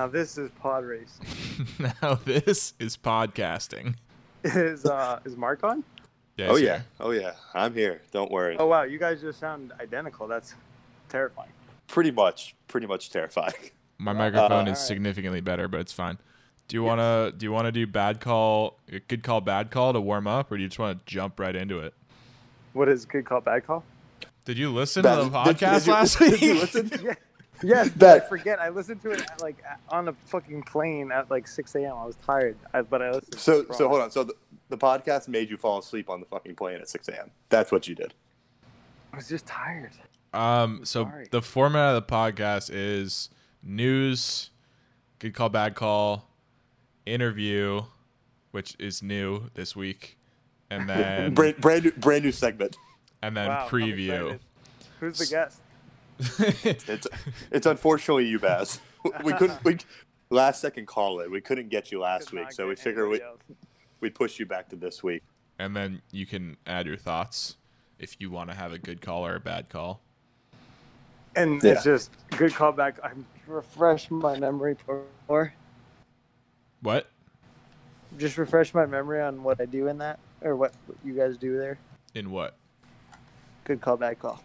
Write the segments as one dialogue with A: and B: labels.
A: Now this is pod race.
B: now this is podcasting.
A: Is uh is Mark on?
B: Yes,
C: oh
B: sir.
C: yeah, oh yeah, I'm here. Don't worry.
A: Oh wow, you guys just sound identical. That's terrifying.
C: Pretty much, pretty much terrifying.
B: My microphone
C: Uh,
B: is
A: alright.
B: significantly better, but it's fine. Do you wanna do you wanna do bad call, good call, bad call to warm up, or do you just want to jump right into it?
A: What is good call, bad call?
B: Did you listen
C: Bad-
B: to the
C: did-
B: podcast
C: did you-
B: last
C: did
B: week?
C: you listen?
A: Yeah. Yes,
C: That-
A: I forget. I listened to it at, like on a fucking plane at like 6 a.m. I was tired, I, but I listened.
C: So,
A: to
C: so hold on. So the, the podcast made you fall asleep on the fucking plane at 6 a.m. That's what you did.
A: I was just tired.
B: Um, so
A: sorry.
B: the format of the podcast is news, good call, bad call, interview, which is new this week, and then
C: brand, brand new, brand new segment.
B: and then
A: Wow,
B: preview.
A: Who's the guest?
C: It's it's unfortunately you, Baz. We couldn't we last second call it. We couldn't get you last
A: Could
C: week, so we
A: get
C: figured we
A: anybody else.
C: we'd push you back to this week.
B: and then you can add your thoughts if you want to have a good call or a bad call.
A: And
C: Yeah.
A: it's just good call back. I'm refresh my memory for
B: What?
A: just refresh my memory on what I do in that or what, what you guys do there.
B: In what?
A: Good call, bad call.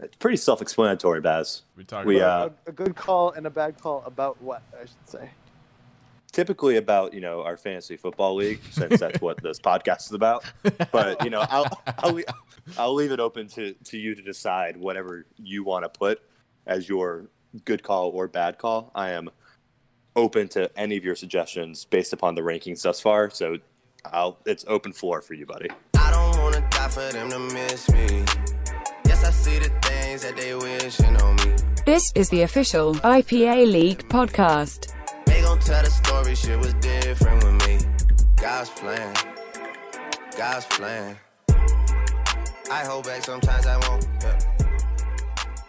C: It's pretty self-explanatory, Baz.
B: We talk
C: We,
B: about
C: uh,
A: a, a good call and a bad call about what I should say.
C: Typically about you know our fantasy football league, since that's what this podcast is about. But you know, I'll I'll, I'll leave it open to to you to decide whatever you want to put as your good call or bad call. I am open to any of your suggestions based upon the rankings thus far. So I'll it's open floor for you, buddy.
D: This is the official IPA League podcast.
E: They gon' tell the story, shit was different with me. God's plan, God's plan. I hold back sometimes I won't. Yeah.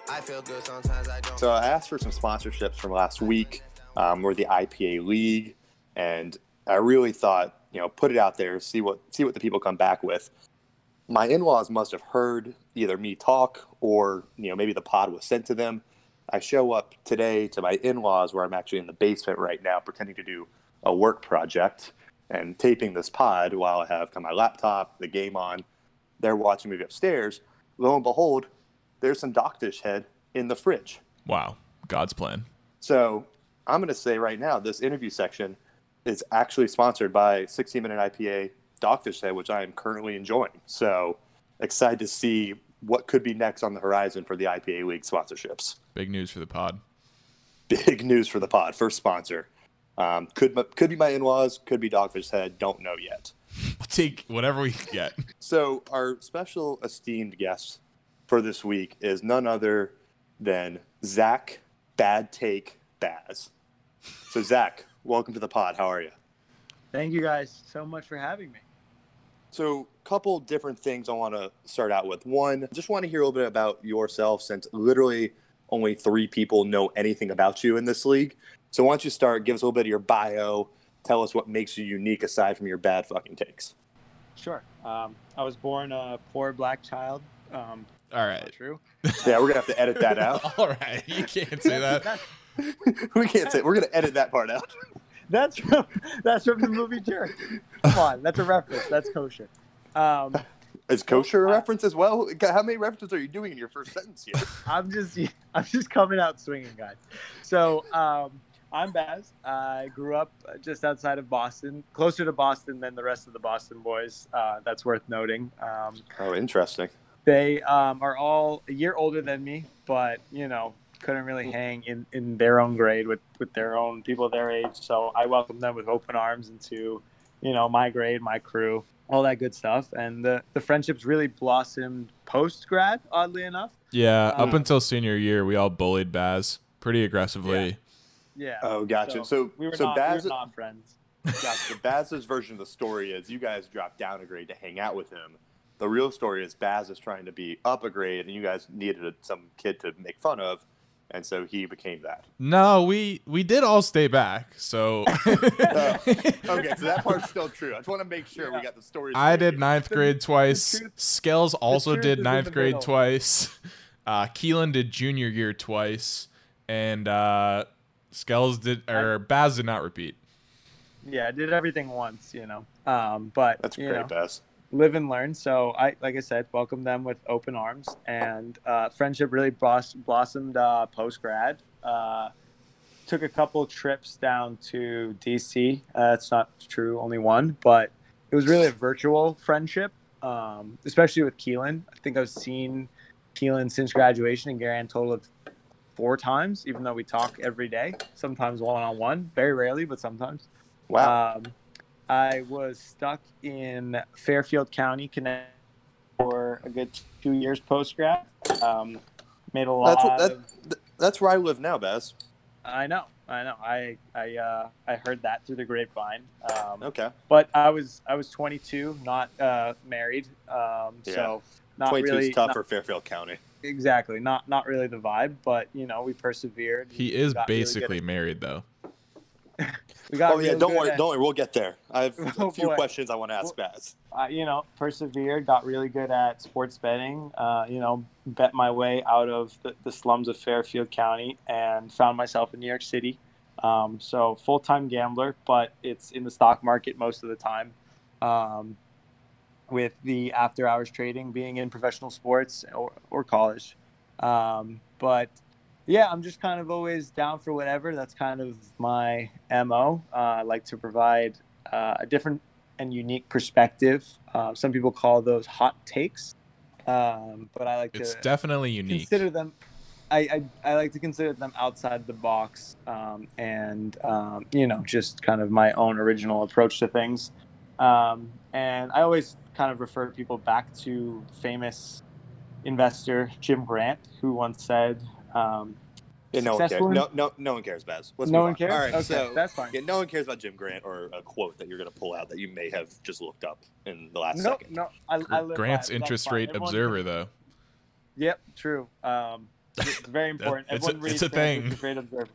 E: I feel good sometimes I don't.
C: So I asked for some sponsorships from last week. Um, we're the IPA League, and I really thought, you know, put it out there, see what see what the people come back with. My in-laws must have heard either me talk or you know maybe the pod was sent to them. I show up today to my in-laws where I'm actually in the basement right now, pretending to do a work project and taping this pod while I have my laptop, the game on. They're watching me upstairs. Lo and behold, there's some Dogfish Head in the fridge.
B: wow, God's plan.
C: So I'm going to say right now, this interview section is actually sponsored by 60 Minute IPA Dogfish Head, which I am currently enjoying. So excited to see what could be next on the horizon for the IPA League sponsorships.
B: Big news for the pod.
C: Big news for the pod. First sponsor. Um, could could be my in-laws, could be Dogfish Head. Don't know yet.
B: We'll take whatever we can get.
C: So our special esteemed guest for this week is none other than Zach Bad Take Baz. So Zach, welcome to the pod. How are you?
A: Thank you guys so much for having me.
C: So, a couple different things I want to start out with. One, just want to hear a little bit about yourself since literally only three people know anything about you in this league. So, why don't you start? Give us a little bit of your bio. Tell us what makes you unique aside from your bad fucking takes.
A: Sure. Um, I was born a poor black child. Um,
B: All
A: not
B: right.
A: true.
C: Yeah, we're gonna have to edit that out.
B: All right. You can't say that.
C: we can't say. We're gonna edit that part out.
A: That's from that's from the movie Jerk. Come on, that's a reference. That's kosher. Um,
C: Is kosher a reference as well? How many references are you doing in your first sentence here?
A: I'm just I'm just coming out swinging, guys. So um, I'm Baz. I grew up just outside of Boston, closer to Boston than the rest of the Boston boys. Uh, that's worth noting. Um,
C: Oh, interesting.
A: they um, are all a year older than me, but you know couldn't really hang in, in their own grade with, with their own people their age. So I welcomed them with open arms into, you know, my grade, my crew, all that good stuff. And the, the friendships really blossomed post grad, oddly enough.
B: Yeah, up
A: Um,
B: until senior year, we all bullied Baz pretty aggressively.
A: Yeah.
C: Oh, gotcha. So,
A: we were
C: so
A: not,
C: Baz,
A: we were not friends.
C: Gotcha. Baz's version of the story is you guys dropped down a grade to hang out with him. The real story is Baz is trying to be up a grade, and you guys needed some kid to make fun of, and so he became that.
B: No, we we did all stay back. So
C: Uh, okay, so that part's still true. I just want to make sure we got the story.
B: I did ninth grade twice.
A: truth-
B: Scales also did ninth grade
A: middle.
B: twice. Uh, Keelan did junior year twice, and uh, Skells did or Baz did not repeat.
A: Yeah, I did everything once, you know. Um, but
C: That's great,
A: know,
C: Baz.
A: Live and learn. So I, like I said, welcome them with open arms, and uh, friendship really blos- blossomed uh, post grad. Uh, took a couple trips down to DC. Uh, it's not true, only one, but it was really a virtual friendship, um, especially with Keelan. I think I've seen Keelan since graduation and Gary total of four times, even though we talk every day, sometimes one on one, very rarely, but sometimes.
C: Wow.
A: Um, I was stuck in Fairfield County, Connecticut, for a good two years post grad. Um, made a lot
C: that's what, that,
A: of.
C: that's where I live now, Baz.
A: I know, I know. I I uh, I heard that through the grapevine. Um,
C: Okay.
A: But I was I was 22, not uh, married, um,
C: Yeah.
A: so not
C: 22
A: really
C: is tough
A: not-
C: for Fairfield County.
A: exactly not not really the vibe. But you know, we persevered.
B: He is
A: got really
B: basically married though.
A: We got
C: Oh yeah, don't worry,
A: at-
C: don't worry, we'll get there. I have
A: Oh,
C: a few
A: boy.
C: questions I want to ask Baz.
A: uh, you know, persevered, got really good at sports betting, uh, you know, bet my way out of the, the slums of Fairfield County and found myself in New York City. Um, so full time gambler, but it's in the stock market most of the time. Um, with the after hours trading being in professional sports or, or college. Um, but yeah, I'm just kind of always down for whatever. That's kind of my MO. Uh, I like to provide uh, a different and unique perspective. Uh, some people call those hot takes, um, but I like
B: It's
A: to
B: definitely unique.
A: consider them. I, I, I like to consider them outside the box, um, and um, you know, just kind of my own original approach to things. Um, and I always kind of refer people back to famous investor Jim Grant, who once said, um,
C: Yeah, no one cares.
A: In-
C: No, no, no one cares, Baz. Let's
A: "No one
C: on.
A: cares."
C: All right,
A: okay,
C: so
A: that's fine.
C: yeah, no one cares about Jim Grant or a quote that you're going to pull out that you may have just looked up in the last
A: No,
C: second.
A: no, I, I live
B: Grant's
A: it.
B: Interest rate
A: Everyone-
B: observer though.
A: Yep, true. Um, it's very important.
B: It's a-
A: reads
B: it's a thing.
A: interest rate observer.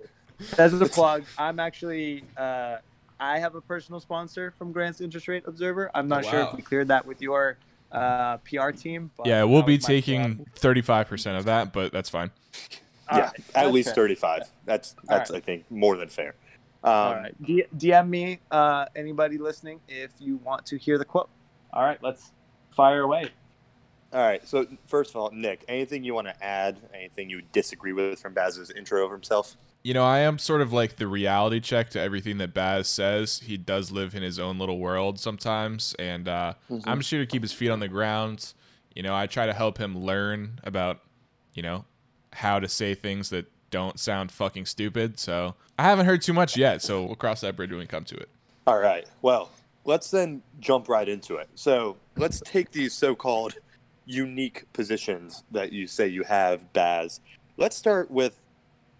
A: That's a plug. I'm actually. Uh, I have a personal sponsor from Grant's Interest Rate Observer. I'm not
B: Oh,
A: sure if we cleared that with your uh, PR team. But
B: Yeah, we'll be taking thirty-five percent of that, but that's fine.
A: All
C: yeah,
A: right,
C: at least
A: fair.
C: 35. That's
A: All
C: that's I think more than fair. Um,
A: All right. D- DM me, uh, anybody listening, if you want to hear the quote. All right, let's fire away.
C: All right. So first of all, Nick, anything you want to add? Anything you disagree with from Baz's intro of himself?
B: You know, I am sort of like the reality check to everything that Baz says. He does live in his own little world sometimes, and uh,
C: Mhm.
B: I'm sure to keep his feet on the ground. You know, I try to help him learn about, you know, how to say things that don't sound fucking stupid. So I haven't heard too much yet, so we'll cross that bridge when we come to it.
C: All right. Well, let's then jump right into it. So let's take these so-called unique positions that you say you have, Baz. Let's start with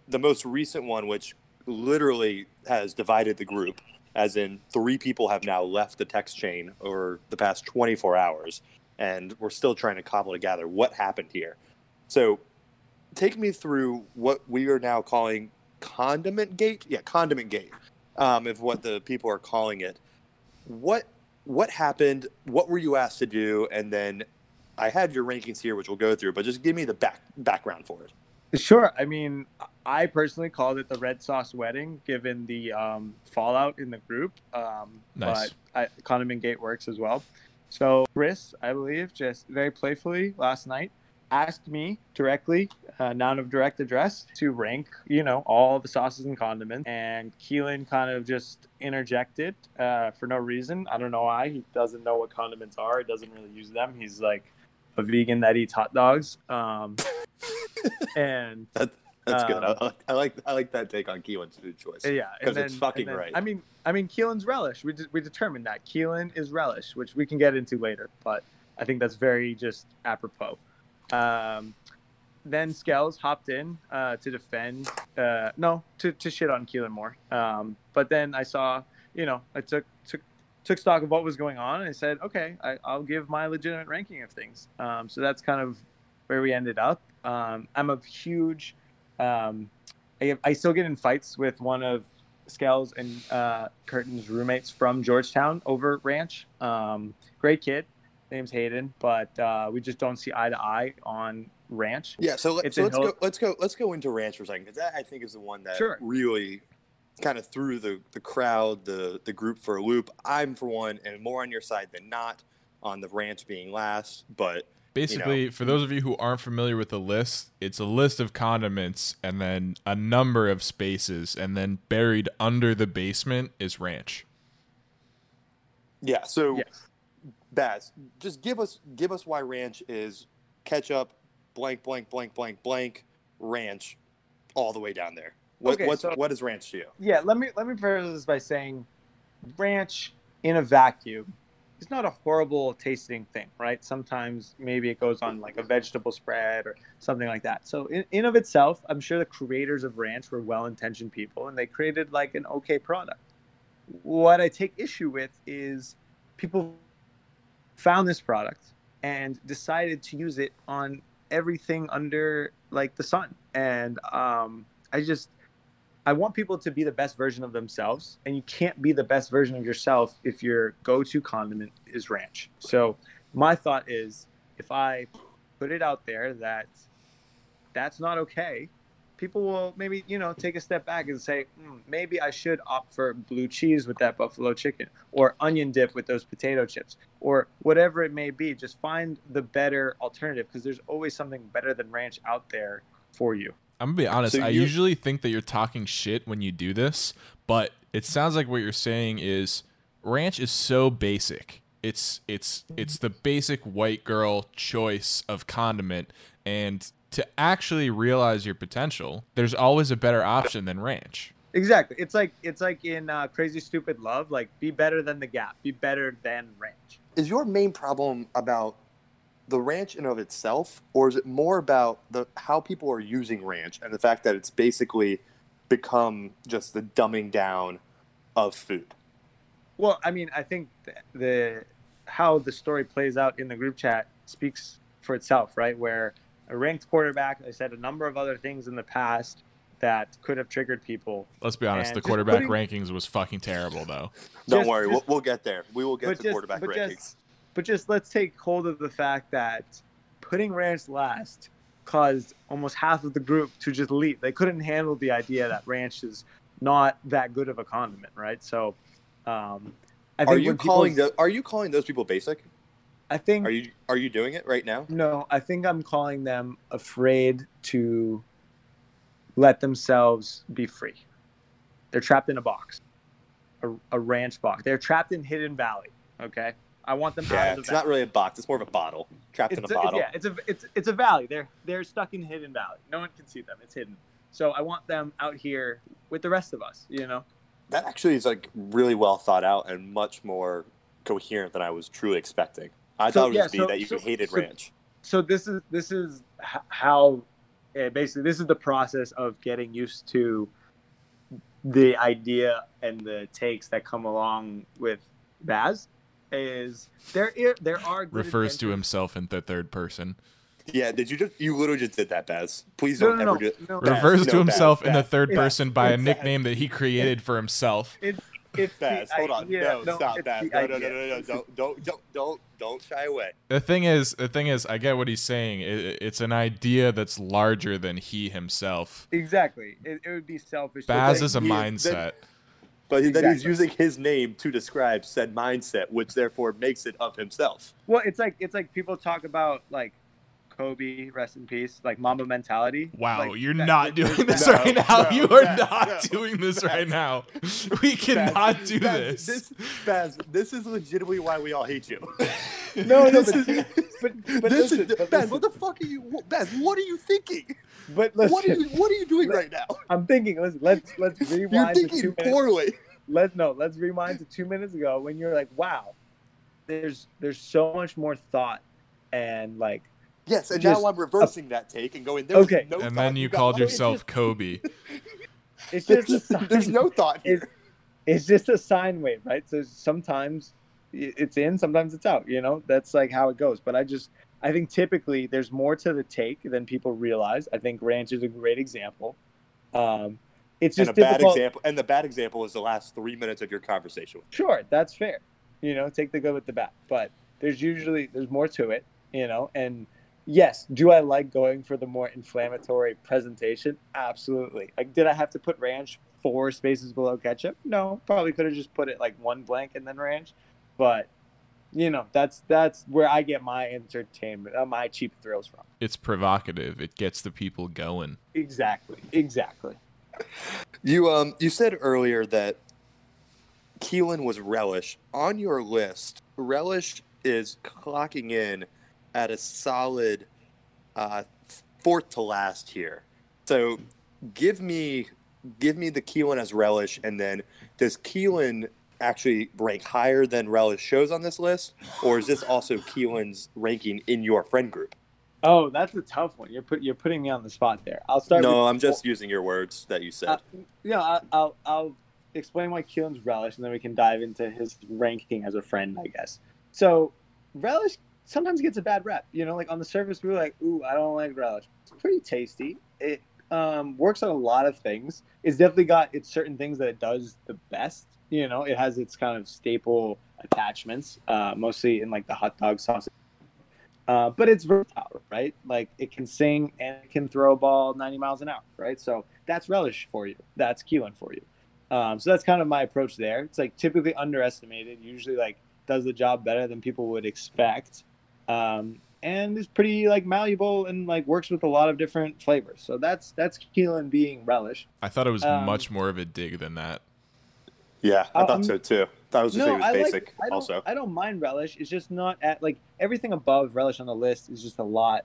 C: the most recent one, which literally has divided the group, as in three people have now left the text chain over the past 24 hours, and we're still trying to cobble together what happened here. So, take me through what we are now calling condiment gate. Yeah, condiment gate, um, is what the people are calling it. What what happened? What were you asked to do? And then I had your rankings here, which we'll go through, but just give me the back background for it.
A: Sure. I mean, I personally called it the red sauce wedding, given the um, fallout in the group. Um,
B: Nice.
A: But I, Condiment Gate works as well. So Chris, I believe, just very playfully last night asked me directly, uh, noun of direct address, to rank, you know, all the sauces and condiments. And Keelan kind of just interjected uh, for no reason. I don't know why. He doesn't know what condiments are. He doesn't really use them. He's like a vegan that eats hot dogs. Um, and
C: That's good.
A: Um,
C: I, I like I like that take on Keelan's food choice.
A: yeah,
C: because it's fucking
A: then-
C: right.
A: I mean, I mean, Keelan's relish. We de- we determined that Keelan is relish, which we can get into later, but I think that's very just apropos. Um, then Skells hopped in uh, to defend, uh, no, to, to shit on Keelan Moore. Um, but then I saw, you know, I took took took stock of what was going on, and I said, okay, I, I'll give my legitimate ranking of things. Um, so that's kind of where we ended up. Um, I'm a huge, um, I, I still get in fights with one of Skells and uh, Curtin's roommates from Georgetown over Ranch. Um, great kid, name's Hayden, but uh, we just don't see eye to eye on Ranch.
C: Yeah, so, let,
A: It's
C: so
A: in
C: let's
A: Hill-
C: go let's go let's go into ranch for a second because that I think is the one that
A: Sure.
C: really kind of threw the the crowd, the the group for a loop. I'm for one, and more on your side than not on the ranch being last. But
B: Basically, for those of you who aren't familiar with the list, it's a list of condiments and then a number of spaces, and then buried under the basement is ranch.
C: yeah, so
A: Yes.
C: Baz, just give us give us why ranch is ketchup, blank blank blank blank blank ranch, all the way down there. What
A: Okay,
C: what's,
A: so-
C: what is ranch to you?
A: Yeah, let me let me preface this by saying, ranch in a vacuum is not a horrible tasting thing, right? Sometimes maybe it goes on like a vegetable spread or something like that. So in, in of itself, I'm sure the creators of ranch were well-intentioned people and they created like an okay product. What I take issue with is people found this product and decided to use it on everything under like the sun. And um i just i want people to be the best version of themselves and you can't be the best version of yourself if your go-to condiment is ranch. So my thought is if i put it out there that that's not okay people will maybe you know take a step back and say hmm, maybe i should opt for blue cheese with that buffalo chicken or onion dip with those potato chips or whatever it may be just find the better alternative because there's always something better than ranch out there for you
B: I'm gonna be honest.
C: So
B: I usually think that you're talking shit when you do this, but it sounds like what you're saying is ranch is so basic. It's it's it's the basic white girl choice of condiment, and to actually realize your potential, there's always a better option than ranch.
A: exactly it's like it's like in uh, crazy stupid love like be better than the gap be better than ranch
C: Is your main problem about the ranch in of itself, or is it more about the how people are using ranch and the fact that it's basically become just the dumbing down of food?
A: Well, I mean, I think the, the how the story plays out in the group chat speaks for itself, right? Where a ranked quarterback, I said a number of other things in the past that could have triggered people.
B: Let's be honest.
A: And
B: the quarterback
A: putting-
B: rankings was fucking terrible, though.
C: Don't
A: Just-
C: worry,
A: just-
C: we'll, we'll get there. We will get
A: but
C: to
A: just-
C: quarterback
A: but
C: rankings.
A: just- But just let's take hold of the fact that putting ranch last caused almost half of the group to just leave. They couldn't handle the idea that ranch is not that good of a condiment, right? So, um, I
C: are
A: think
C: you
A: when people-
C: calling the, Are you calling those people basic?
A: I think
C: Are you Are you doing it right now?
A: No, I think I'm calling them afraid to let themselves be free. They're trapped in a box, a, a ranch box. They're trapped in Hidden Valley. Okay, I want them out
C: Yeah,
A: of the
C: it's
A: valley.
C: not really a box. It's more of a bottle trapped in a
A: a-
C: bottle.
A: yeah, it's a it's it's a valley. They're they're stuck in Hidden Valley. No one can see them. It's hidden. So I want them out here with the rest of us. You know.
C: That actually is like really well thought out and much more coherent than I was truly expecting. I
A: So,
C: thought it would
A: yeah,
C: just be
A: so-
C: that you
A: so-
C: hated
A: so-
C: ranch.
A: so this is this is how uh, basically this is the process of getting used to the idea and the takes that come along with Baz is there there are good
B: Refers to himself in the third person.
C: Yeah, did you just you literally just did that, Baz? Please
A: No,
C: don't
A: no,
C: ever
A: no,
C: do
A: no.
C: Baz,
B: Refers to himself
C: Baz,
B: in the third
A: Yeah,
B: person by a
C: Baz.
B: nickname that he created for himself.
A: it's it's
C: Baz, hold on.
A: idea-
C: no, stop,
A: it's
C: Baz.
A: the
C: No, no, no, no, no, Don't, don't, don't, don't, don't shy away.
B: The thing is, the thing is, I get what he's saying. It, it's an idea that's larger than he himself.
A: exactly it, it would be selfish to
B: Baz is a
C: he is-
B: mindset.
C: But then he's using his name to describe said mindset, which therefore makes it of himself.
A: well it's like it's like people talk about like Kobe rest in peace like Mamba mentality
B: Wow,
A: Like,
B: you're
A: that-
B: not doing this
C: No,
B: right now.
C: no,
B: you are
C: Baz,
B: not
C: no,
B: doing this
C: Baz.
B: right now. We cannot
C: Baz,
B: do
C: Baz,
B: this.
C: This, Baz, this is legitimately why we all hate you.
A: No, no,
C: this
A: but,
C: is,
A: but, but
C: this
A: listen,
C: is
A: but
C: Baz.
A: listen,
C: What the fuck are you, Baz? What are you thinking?
A: but listen,
C: What are you, what are you doing right now?
A: I'm thinking. Listen, let's let's
C: You're
A: rewind to two
C: thinking poorly.
A: Let's no, let's rewind to two minutes ago when you're like, wow, there's there's so much more thought and like
C: Yes, and
A: Just-
C: now I'm reversing that take and going. There
A: Okay.
C: no
B: and then you
C: got
B: called
C: one-
B: yourself Kobe.
A: it's just a
C: There's,
A: sign,
C: there's no thought
A: It's,
C: here.
A: it's just a sine wave, right? So sometimes it's in, sometimes it's out. You know, that's like how it goes. But I just I think typically there's more to the take than people realize. I think ranch is a great example. Um, it's
C: And
A: just
C: a bad example. And the bad example is the last three minutes of your conversation.
A: sure that's fair you know take the good with the bad but there's usually there's more to it you know and yes do i like going for the more inflammatory presentation absolutely like did i have to put ranch four spaces below ketchup? No, probably could have just put it like one blank and then ranch. But you know, that's that's where I get my entertainment, uh, my cheap thrills from.
B: It's provocative. It gets the people going.
A: Exactly, exactly.
C: You um you said earlier that Keelan was relish on your list. Relish is clocking in at a solid uh, fourth to last here. So give me give me the Keelan as relish, and then does Keelan actually rank higher than relish shows on this list, or is this also Keelan's ranking in your friend group?
A: Oh, that's a tough one. You're put you're putting me on the spot there. I'll start.
C: No,
A: with-
C: I'm just using your words that you said.
A: Uh, yeah, I- I'll I'll explain why Keelan's relish, and then we can dive into his ranking as a friend, I guess. So, relish sometimes gets a bad rep. You know, like on the surface, we're like, "Ooh, I don't like relish." It's pretty tasty. It um, works on a lot of things. It's definitely got its certain things that it does the best. You know, it has its kind of staple attachments, uh, mostly in like the hot dog sauce. Uh, but it's versatile, right? Like it can sing and it can throw a ball 90 miles an hour, right? So that's relish for you. That's Keelan for you. Um, so that's kind of my approach there. It's like typically underestimated. Usually, like does the job better than people would expect, um, and is pretty like malleable and like works with a lot of different flavors. So that's that's Keelan being relish.
B: I thought it was
A: Um,
B: much more of a dig than that.
C: yeah, I
A: um,
C: thought so too. Thought it was just
A: No,
C: it was
A: I
C: basic.
A: like. I don't.
C: also,
A: I don't mind relish. It's just not at like everything above relish on the list is just a lot.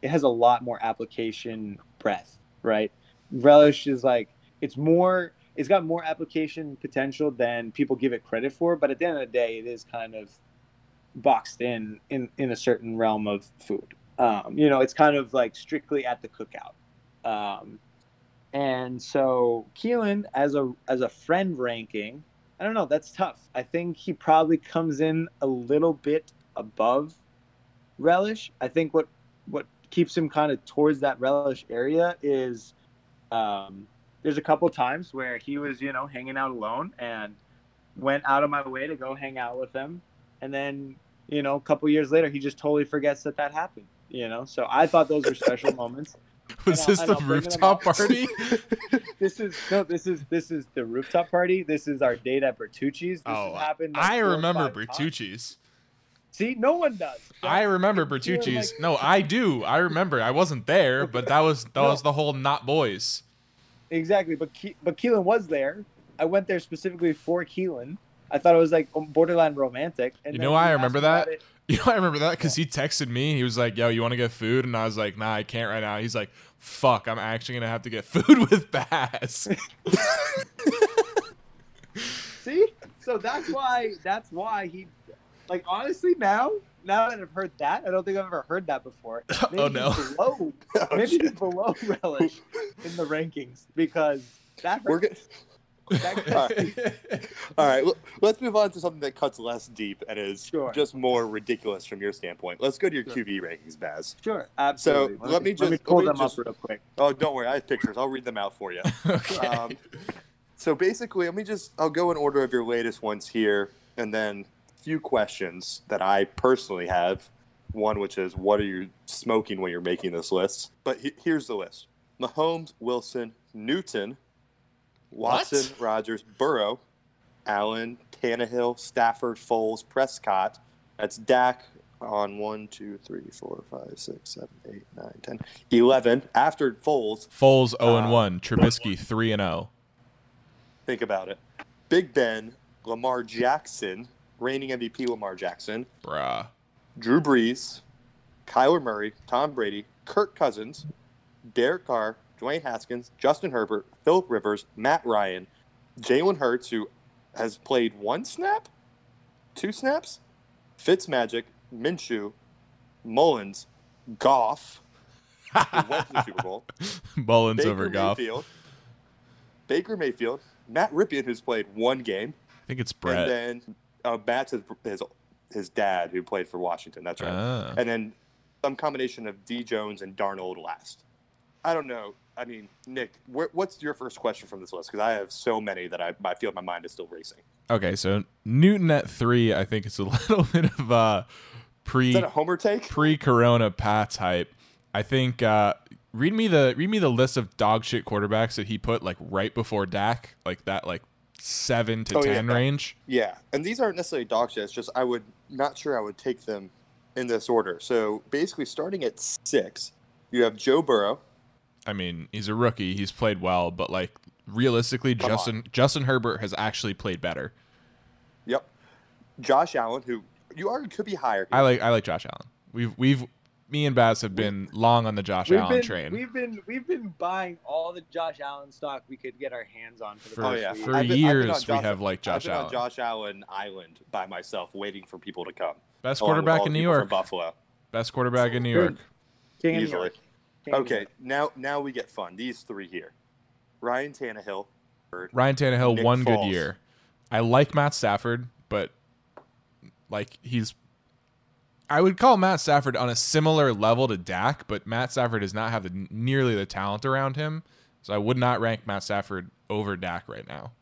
A: It has a lot more application breadth, right? Relish is like it's more. It's got more application potential than people give it credit for. But at the end of the day, it is kind of boxed in in in a certain realm of food. Um, you know, it's kind of like strictly at the cookout. Um, and so Keelan, as a as a friend ranking, I don't know. That's tough. I think he probably comes in a little bit above relish. I think what what keeps him kind of towards that relish area is um, there's a couple times where he was you know hanging out alone and went out of my way to go hang out with him, and then you know a couple years later he just totally forgets that that happened. You know, so I thought those were special moments.
B: Was this the rooftop party?
A: This is no, this is this is the rooftop party. This is our date at Bertucci's. This
B: oh,
A: happened. like,
B: I remember
A: five times.
B: Bertucci's.
A: See, no one does.
B: I remember Bertucci's.
A: like-
B: No, I do. I remember. I wasn't there, but that was that
A: No.
B: was the whole not boys.
A: exactly, but Ke- but Keelan was there. I went there specifically for Keelan. I thought it was like um, borderline romantic. And
B: You know why I remember that?
A: it.
B: You know, I remember that because he texted me. He was like, "Yo, you want to get food?" And I was like, "Nah, I can't right now." He's like, "Fuck, I'm actually gonna have to get food with Baz."
A: See, so that's why that's why he, like honestly now now that I've heard that I don't think I've ever heard that before. Oh, maybe
B: Oh, no.
A: he's below,
C: Oh,
A: maybe
C: shit.
A: he's below relish in the rankings because that
C: we're
A: hurts.
C: good. All right. All right, l- let's move on to something that cuts less deep and is
A: Sure.
C: just more ridiculous from your standpoint. Let's go to your
A: Sure.
C: QB rankings, Baz.
A: Sure, absolutely.
C: let me
A: let me
C: just-
A: pull
C: let me
A: them
C: just-
A: up real quick.
C: Oh, don't worry, I have pictures. I'll read them out for you.
B: okay.
C: Um, so basically, let me just I'll go in order of your latest ones here, and then a few questions that I personally have. One which is, what are you smoking when you're making this list? But he- here's the list: Mahomes, Wilson, Newton, Watson, Rodgers, Burrow, Allen, Tannehill, Stafford, Foles, Prescott. That's Dak on one, two, three, four, five, six, seven, eight, nine, ten, eleven. After Foles,
B: Foles 0 and
C: Uh,
B: 1, Trubisky 3 and oh. 0.
C: Think about it. Big Ben, Lamar Jackson, reigning MVP Lamar Jackson,
B: Bruh.
C: Drew Brees, Kyler Murray, Tom Brady, Kirk Cousins, Derek Carr, Dwayne Haskins, Justin Herbert, Philip Rivers, Matt Ryan, Jalen Hurts, who has played one snap, two snaps, Fitzmagic, Minshew, Mullens, Goff, who went to the Super Bowl,
B: Mullens
C: Baker
B: over Goff.
C: Mayfield, Baker Mayfield, Matt Rypien, who's played one game,
B: I think it's Brett.
C: and then uh, Matt's his, his his dad who played for Washington. That's right.
B: Ah.
C: And then some combination of D Jones and Darnold last. I don't know. I mean, Nick, wh- what's your first question from this list? Because I have so many that I, I feel my mind is still racing.
B: Okay, so Newton at 3, I think it's a little bit of uh
C: Is
B: pre
C: a homer take?
B: pre Corona Pats hype. I think uh read me the read me the list of dog shit quarterbacks that he put like right before Dak, like that like seven to
C: Oh, yeah.
B: ten range.
C: Yeah, and these aren't necessarily dog shit. It's just I would not sure I would take them in this order. So basically, starting at six, you have Joe Burrow.
B: I mean, he's a rookie. He's played well, but like realistically,
C: Come
B: Justin Justin Herbert has actually played better.
C: Yep, Josh Allen, who you argue could be higher.
B: I like I like Josh Allen. We've we've me and Baz have been long on the Josh Allen
A: been,
B: train.
A: we've been we've been buying all the Josh Allen stock we could get our hands on for the
B: For-
C: Oh yeah,
B: for
C: been-
B: years,
C: on
B: we
C: Josh-
B: have liked
C: I've
B: Josh
C: been
B: Allen.
C: on Josh Allen Island by myself, waiting for people to come.
B: Best quarterback in New
C: people from
B: York.
C: Buffalo.
B: Best quarterback in New York.
A: King of New
C: Easily.
A: York. King of New
C: Okay, now now we get fun. These three here: Ryan Tannehill,
B: Ryan Tannehill,
C: Nick
B: one good year. I like Matt Stafford, but like he's I would call Matt Stafford on a similar level to Dak, but Matt Stafford does not have the, nearly the talent around him. So I would not rank Matt Stafford over Dak right now.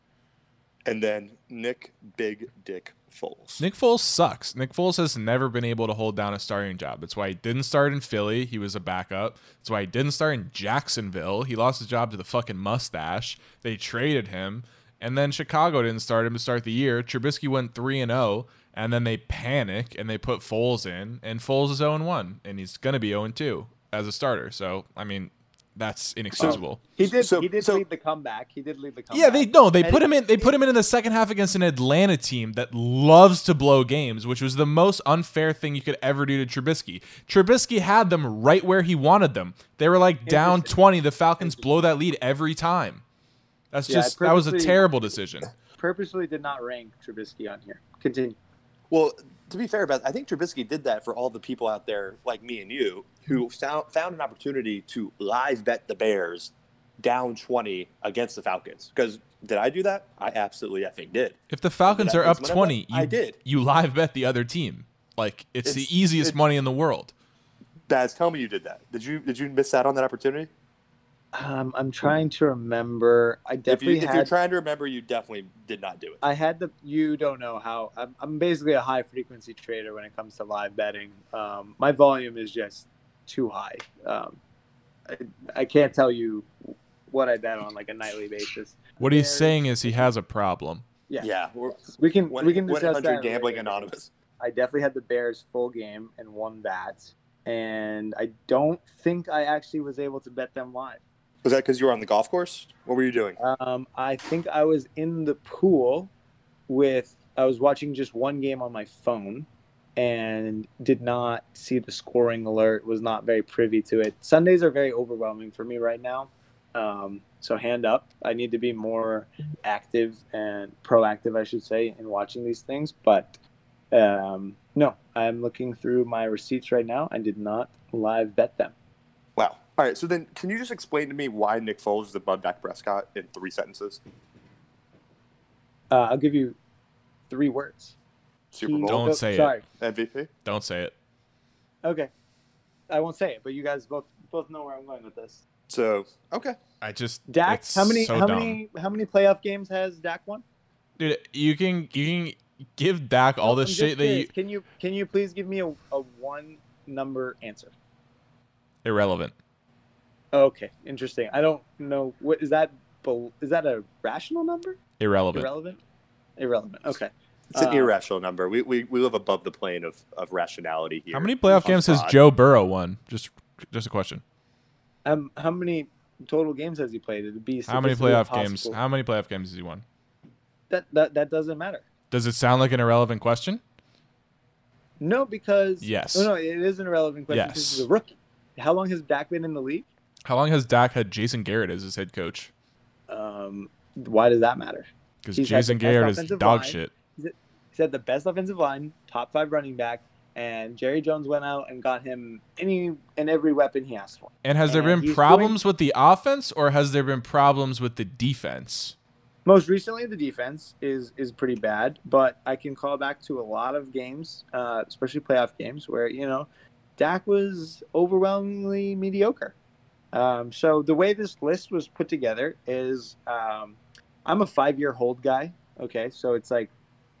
C: and then Nick Big Dick Foles.
B: Nick Foles sucks. Nick Foles has never been able to hold down a starting job. That's why he didn't start in Philly. He was a backup. That's why he didn't start in Jacksonville. He lost his job to the fucking mustache. They traded him. And then Chicago didn't start him to start the year. Trubisky went 3 and 0, and then they panic and they put Foles in, and Foles is 0 and 1, and he's going to be 0 and 2 as a starter. So, I mean, that's inexcusable.
A: He did.
C: So-
A: he did
C: so-
A: lead the comeback. He did lead the comeback.
B: Yeah, they no, they
A: And
B: put him in. They put him in in the second half against an Atlanta team that loves to blow games, which was the most unfair thing you could ever do to Trubisky. Trubisky had them right where he wanted them. They were like down twenty. The Falcons blow that lead every time. That's
A: Yeah,
B: just that was a terrible decision.
A: purposely did not rank Trubisky on here. Continue.
C: Well, to be fair, Beth, I think Trubisky did that for all the people out there like me and you who found, found an opportunity to live bet the Bears down 20 against the Falcons. Because did I do that? I absolutely, I think, did.
B: If the Falcons
C: Did
B: are up
C: place money on
B: twenty.
C: I
B: you,
C: did.
B: you live bet the other team. Like it's,
C: It's-
B: the easiest
C: it-
B: money in the world.
C: Baz, tell me you did that. Did you did you miss out on that opportunity?
A: Um, I'm trying to remember. I
C: If, you,
A: definitely
C: if you're trying to remember, you definitely did not do it.
A: I had the. You don't know how. I'm, I'm basically a high frequency trader when it comes to live betting. Um, my volume is just too high. Um, I, I can't tell you what I bet on like a nightly basis.
B: What he's
A: Bears-
B: saying is he has a problem.
A: Yeah,
C: Yeah. We're,
A: can
C: one,
A: we can discuss
C: 100
A: that.
C: Gambling
A: later.
C: Anonymous.
A: I definitely had the Bears full game and won that, and I don't think I actually was able to bet them live.
C: Was that because you were on the golf course? What were you doing?
A: Um, I think I was in the pool with. I was watching just one game on my phone, and did not see the scoring alert. Was not very privy to it. Sundays are very overwhelming for me right now. Um, so hand up. I need to be more active and proactive, I should say, in watching these things. But um, no, I'm looking through my receipts right now. I did not live bet them.
C: Wow. All right. So then, can you just explain to me why Nick Foles is above Dak Prescott in three sentences?
A: Uh, I'll give you three words.
C: Super Bowl
B: Don't say it.
A: sorry.
C: MVP.
B: Don't say it.
A: Okay. I won't say it, but you guys both both know where I'm going with this.
C: So okay.
B: I just
A: Dak, how many
B: so
A: how
B: dumb.
A: many how many playoff games has Dak won?
B: Dude, you can you can give Dak all
A: No,
B: the
A: I'm
B: shit that you.
A: Can you can you please give me a, a one number answer?
B: irrelevant.
A: Okay, interesting. I don't know what is that. bel- Is that a rational number?
B: Irrelevant.
A: Irrelevant. Irrelevant. Okay.
C: It's an
A: Uh,
C: irrational number. We, we, we live above the plane of, of rationality here.
B: How many playoff games has. Joe Burrow won? Just just a question.
A: Um, how many total games has he played? It'd be
B: How many playoff games? How many playoff games has he won?
A: That, that that doesn't matter.
B: Does it sound like an irrelevant question?
A: No, because
B: Yes.
A: Oh, no, it is an irrelevant question.
B: Yes.
A: He's a rookie. How long has Dak been in the league?
B: How long has Dak had Jason Garrett as his head coach?
A: Um, why does that matter?
B: Because Jason Garrett is dog
A: line.
B: shit.
A: He's had the best offensive line, top five running back, and Jerry Jones went out and got him any and every weapon he asked for.
B: And has there
A: And
B: been
A: he's
B: problems with the offense or has there been problems with the defense?
A: Most recently, the defense is is pretty bad, but I can call back to a lot of games, uh, especially playoff games, where you know Dak was overwhelmingly mediocre. Um, so the way this list was put together is, um, I'm a five year hold guy. Okay, so it's like,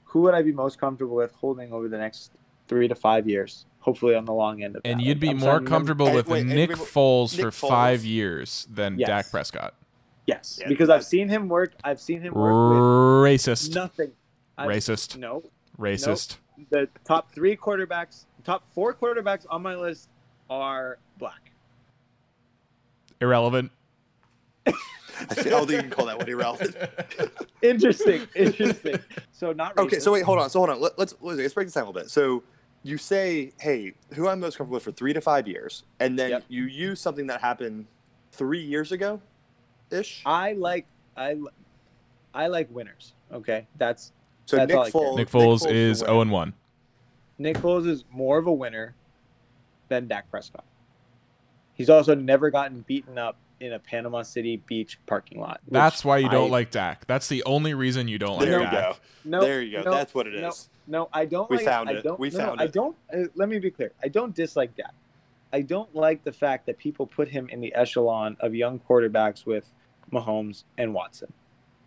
A: who would I be most comfortable with holding over the next three to five years? hopefully on the long end of that.
B: And you'd be
A: I'm
B: more
A: signing
B: comfortable with
C: wait,
B: Nick
C: remember-
B: Foles
C: Nick
B: for
C: Foles.
B: five years than
A: Yes.
B: Dak Prescott.
A: Yes,
C: Yeah,
A: because I've seen him work. I've seen him work
B: Racist.
A: with nothing. I've-
B: Racist.
A: No,
B: Racist.
A: the top three quarterbacks, top four quarterbacks on my list are black.
B: Irrelevant.
C: I don't think you can call that one irrelevant.
A: Interesting, interesting. So not racist.
C: Okay, so wait, hold on. So hold on. Let, let's let's break this down a little bit. So you say, hey, who I'm most comfortable with for three to five years, and then
A: Yep.
C: you use something that happened three years ago, ish.
A: I like I li- I like winners. Okay, that's
C: So
A: that's
C: Nick
A: all I.
C: Foles,
B: Nick Foles is
C: the
B: 0 and 1.
A: Nick Foles is more of a winner than Dak Prescott. He's also never gotten beaten up in a Panama City Beach parking lot.
B: That's why you don't
A: I-
B: like Dak. That's the only reason you don't like
C: There you
B: Dak.
C: go.
A: No,
C: there you go.
A: no,
C: That's what it is.
A: no, No, I don't.
C: We
A: like,
C: found
A: I
C: it.
A: Don't,
C: We
A: no, no,
C: found
A: I don't. Uh, let me be clear. I don't dislike Dak. I don't like the fact that people put him in the echelon of young quarterbacks with Mahomes and Watson.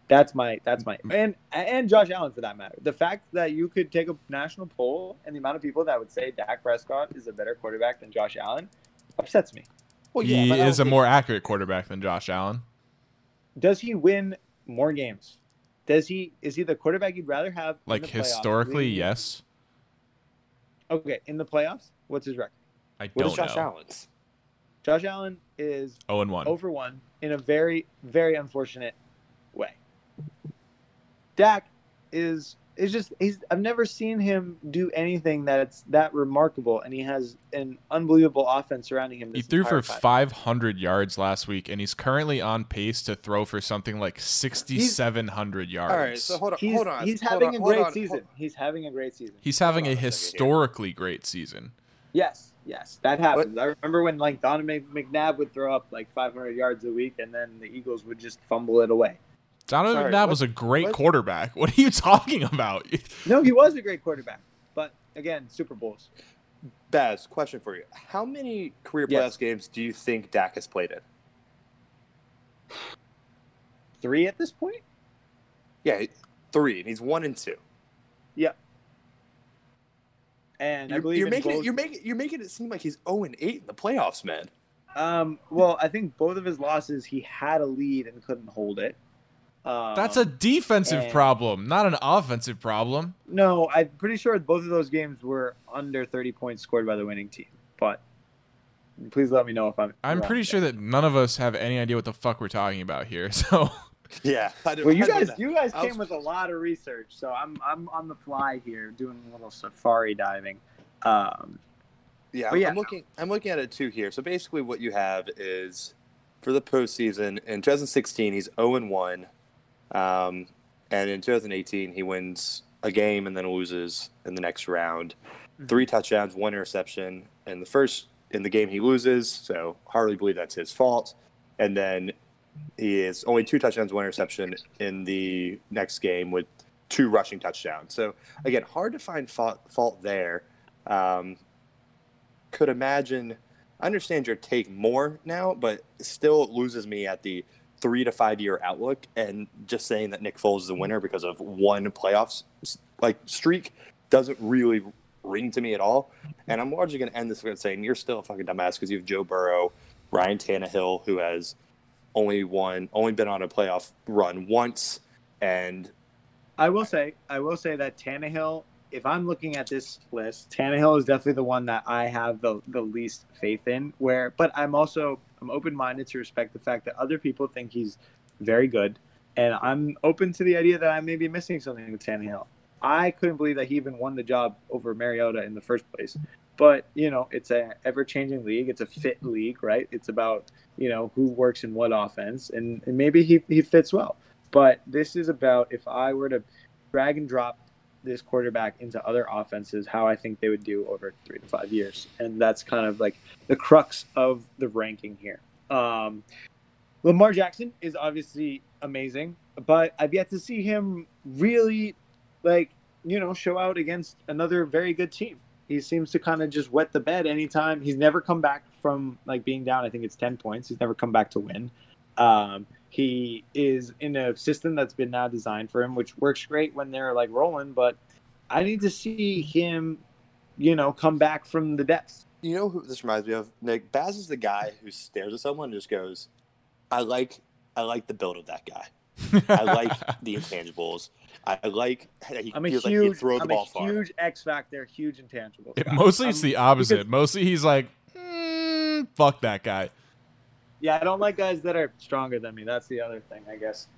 A: That's my. That's my. And and Josh Allen for that matter. The fact that you could take a national poll and the amount of people that would say Dak Prescott is a better quarterback than Josh Allen upsets me.
C: Well,
B: he is a
C: don't
B: more accurate quarterback than Josh Allen.
A: Does he win more games? Does he? Is he the quarterback you'd rather have? in
B: Like
A: the playoffs?
B: historically, yes.
A: Okay, in the playoffs, what's his record?
B: I don't
C: is Josh
B: know.
C: Allen's?
A: Josh Allen is
B: 0 and 1.
A: over one in a very, very unfortunate way. Dak is is just he's I've never seen him do anything that's that remarkable, and he has an unbelievable offense surrounding him.
B: He threw for
A: entire
B: 500 yards last week, and he's currently on pace to throw for something like 6,700 yards.
C: All right, so hold on,
A: He's,
C: hold on.
A: he's
C: hold
A: having
C: on,
A: a great
C: on,
A: season.
C: hold-
A: He's having a great season.
B: he's having a
C: Hold on a second here.
B: historically great season.
A: Yes, yes, that happens. I remember when like Donovan McNabb would throw up like 500 yards a week, and then the Eagles would just fumble it away.
B: Donovan
C: Sorry,
B: McNabb
C: what-
B: was a great
C: what-
B: quarterback. What are you talking about?
A: No, he was a great quarterback, but again, Super Bowls.
C: Baz, question for you: How many career playoffs
A: Yes.
C: games do you think Dak has played in?
A: Three at this point.
C: Yeah, three, and he's one and two.
A: And I
C: You're,
A: believe
C: you're making
A: both-
C: it. You're making. You're making it seem like he's zero and eight in the playoffs, man.
A: Um, well, I think both of his losses, he had a lead and couldn't hold it. Um,
B: That's a defensive
A: and-
B: problem, not an offensive problem.
A: no. I'm pretty sure both of those games were under 30 points scored by the winning team. But please let me know if I'm.
B: I'm
A: wrong
B: pretty sure that none of us have any idea what the fuck we're talking about here. So
C: Yeah, I don't,
A: Well, you
C: I don't
A: guys,
C: know.
A: you guys
C: I was-
A: came with a lot of research, so I'm I'm on the fly here doing a little safari diving. Um,
C: Yeah,
A: yeah.
C: I'm looking. I'm looking at it too here. So basically, what you have is for the postseason in 2016, he's 0 and 1, um, and in 2018, he wins a game and then loses in the next round.
A: Mm-hmm.
C: Three touchdowns, one interception in the first in the game he loses. So hardly believe that's his fault. And then he is only two touchdowns, one interception in the next game with two rushing touchdowns. So again, hard to find fault, fault there. Um, could imagine. I understand your take more now, but still loses me at the three to five year outlook. And just saying that Nick Foles is the winner because of one playoffs like streak doesn't really ring to me at all. And I'm largely going to end this with saying you're still a fucking dumbass because you have Joe Burrow, Ryan Tannehill, who has only won, only been on a playoff run once, and
A: I will say, I will say that Tannehill. If I'm looking at this list, Tannehill is definitely the one that I have the the least faith in. Where, but I'm also I'm open minded to respect the fact that other people think he's very good, and I'm open to the idea that I may be missing something with Tannehill. I couldn't believe that he even won the job over Mariota in the first place. But you know, it's a ever changing league. It's a fit league, right? It's about you know who works in what offense, and, and maybe he he fits well. But this is about if I were to drag and drop this quarterback into other offenses, how I think they would do over three to five years. And that's kind of like the crux of the ranking here. Um, Lamar Jackson is obviously amazing, but I've yet to see him really, like, you know, show out against another very good team. He seems to kind of just wet the bed anytime. He's never come back from like being down. I think it's 10 points. He's never come back to win. Um, he is in a system that's been now designed for him, which works great when they're like rolling. But I need to see him you know, come back from the depths.
C: You know who this reminds me of? Nick Baz is the guy who stares at someone and just goes, "I like, I like the build of that guy. I like the intangibles. I like that he
A: I'm a
C: feels like he
A: huge,
C: throw the
A: I'm
C: ball
A: a
C: far."
A: huge X factor, huge intangible.
B: It- mostly it's
A: I'm-
B: the opposite.
A: because-
B: Mostly he's like, "Mm, fuck that guy.
A: Yeah, I don't like guys that are stronger than me. That's the other thing, I guess.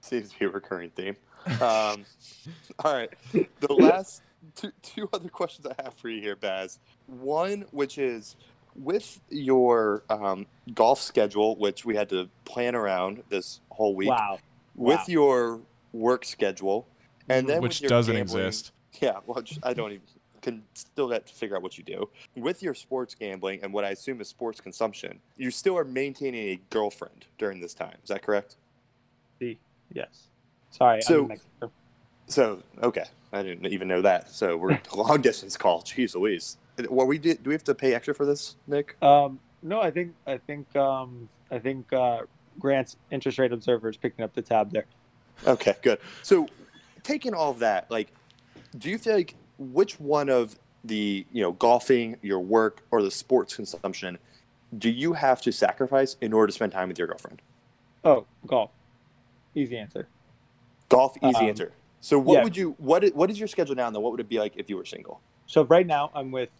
C: Seems to be a recurring theme. Um, all right, the last two, two other questions I have for you here, Baz. One, which is with your um, golf schedule, which we had to plan around this whole week,
A: Wow.
C: with
A: Wow.
C: your work schedule, and then
B: Which
C: with your
B: doesn't
C: gambling-
B: exist.
C: Yeah, well, I don't even can still have to figure out what you do with your sports gambling and what I assume is sports consumption. You still are maintaining a girlfriend during this time. Is that correct?
A: Yes. Sorry.
C: So-
A: I'm.
C: So okay, I didn't even know that. So we're a long distance call. Jeez Louise. What we did? Do we have to pay extra for this, Nick?
A: Um, no, I think I think um, I think uh, Grant's interest rate observer is picking up the tab there.
C: Okay, good. So taking all of that, like, do you feel like which one of the you know golfing, your work, or the sports consumption do you have to sacrifice in order to spend time with your girlfriend?
A: Oh, golf. Easy answer.
C: Golf, easy
A: Um,
C: answer. So what
A: yeah.
C: would you what what is your schedule now? And then what would it be like if you were single?
A: So right now I'm with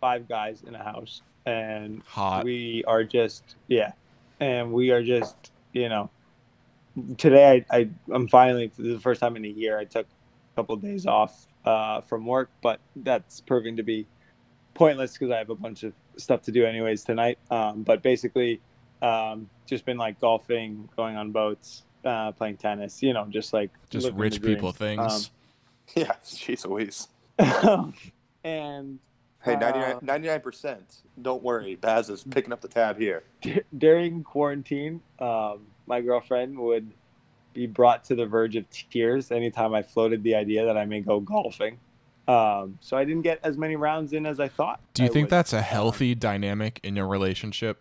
A: five guys in a house, and
B: Hot.
A: we are just yeah, and we are just you know. Today I, I I'm finally this is the first time in a year I took a couple of days off uh, from work, but that's proving to be pointless because I have a bunch of stuff to do anyways tonight. Um, but basically, um, just been like golfing, going on boats, uh, playing tennis. You know, just like
B: Just rich people
A: dream.
B: things.
C: Yeah, jeez Louise.
A: Um, and
C: Hey,
A: Uh,
C: 99 percent. Don't worry, Baz is picking up the tab here.
A: d- during quarantine, um, my girlfriend would be brought to the verge of tears anytime I floated the idea that I may go golfing. Um, so I didn't get as many rounds in as I thought.
B: Do you
A: I
B: think
A: would.
B: that's a healthy dynamic in your relationship?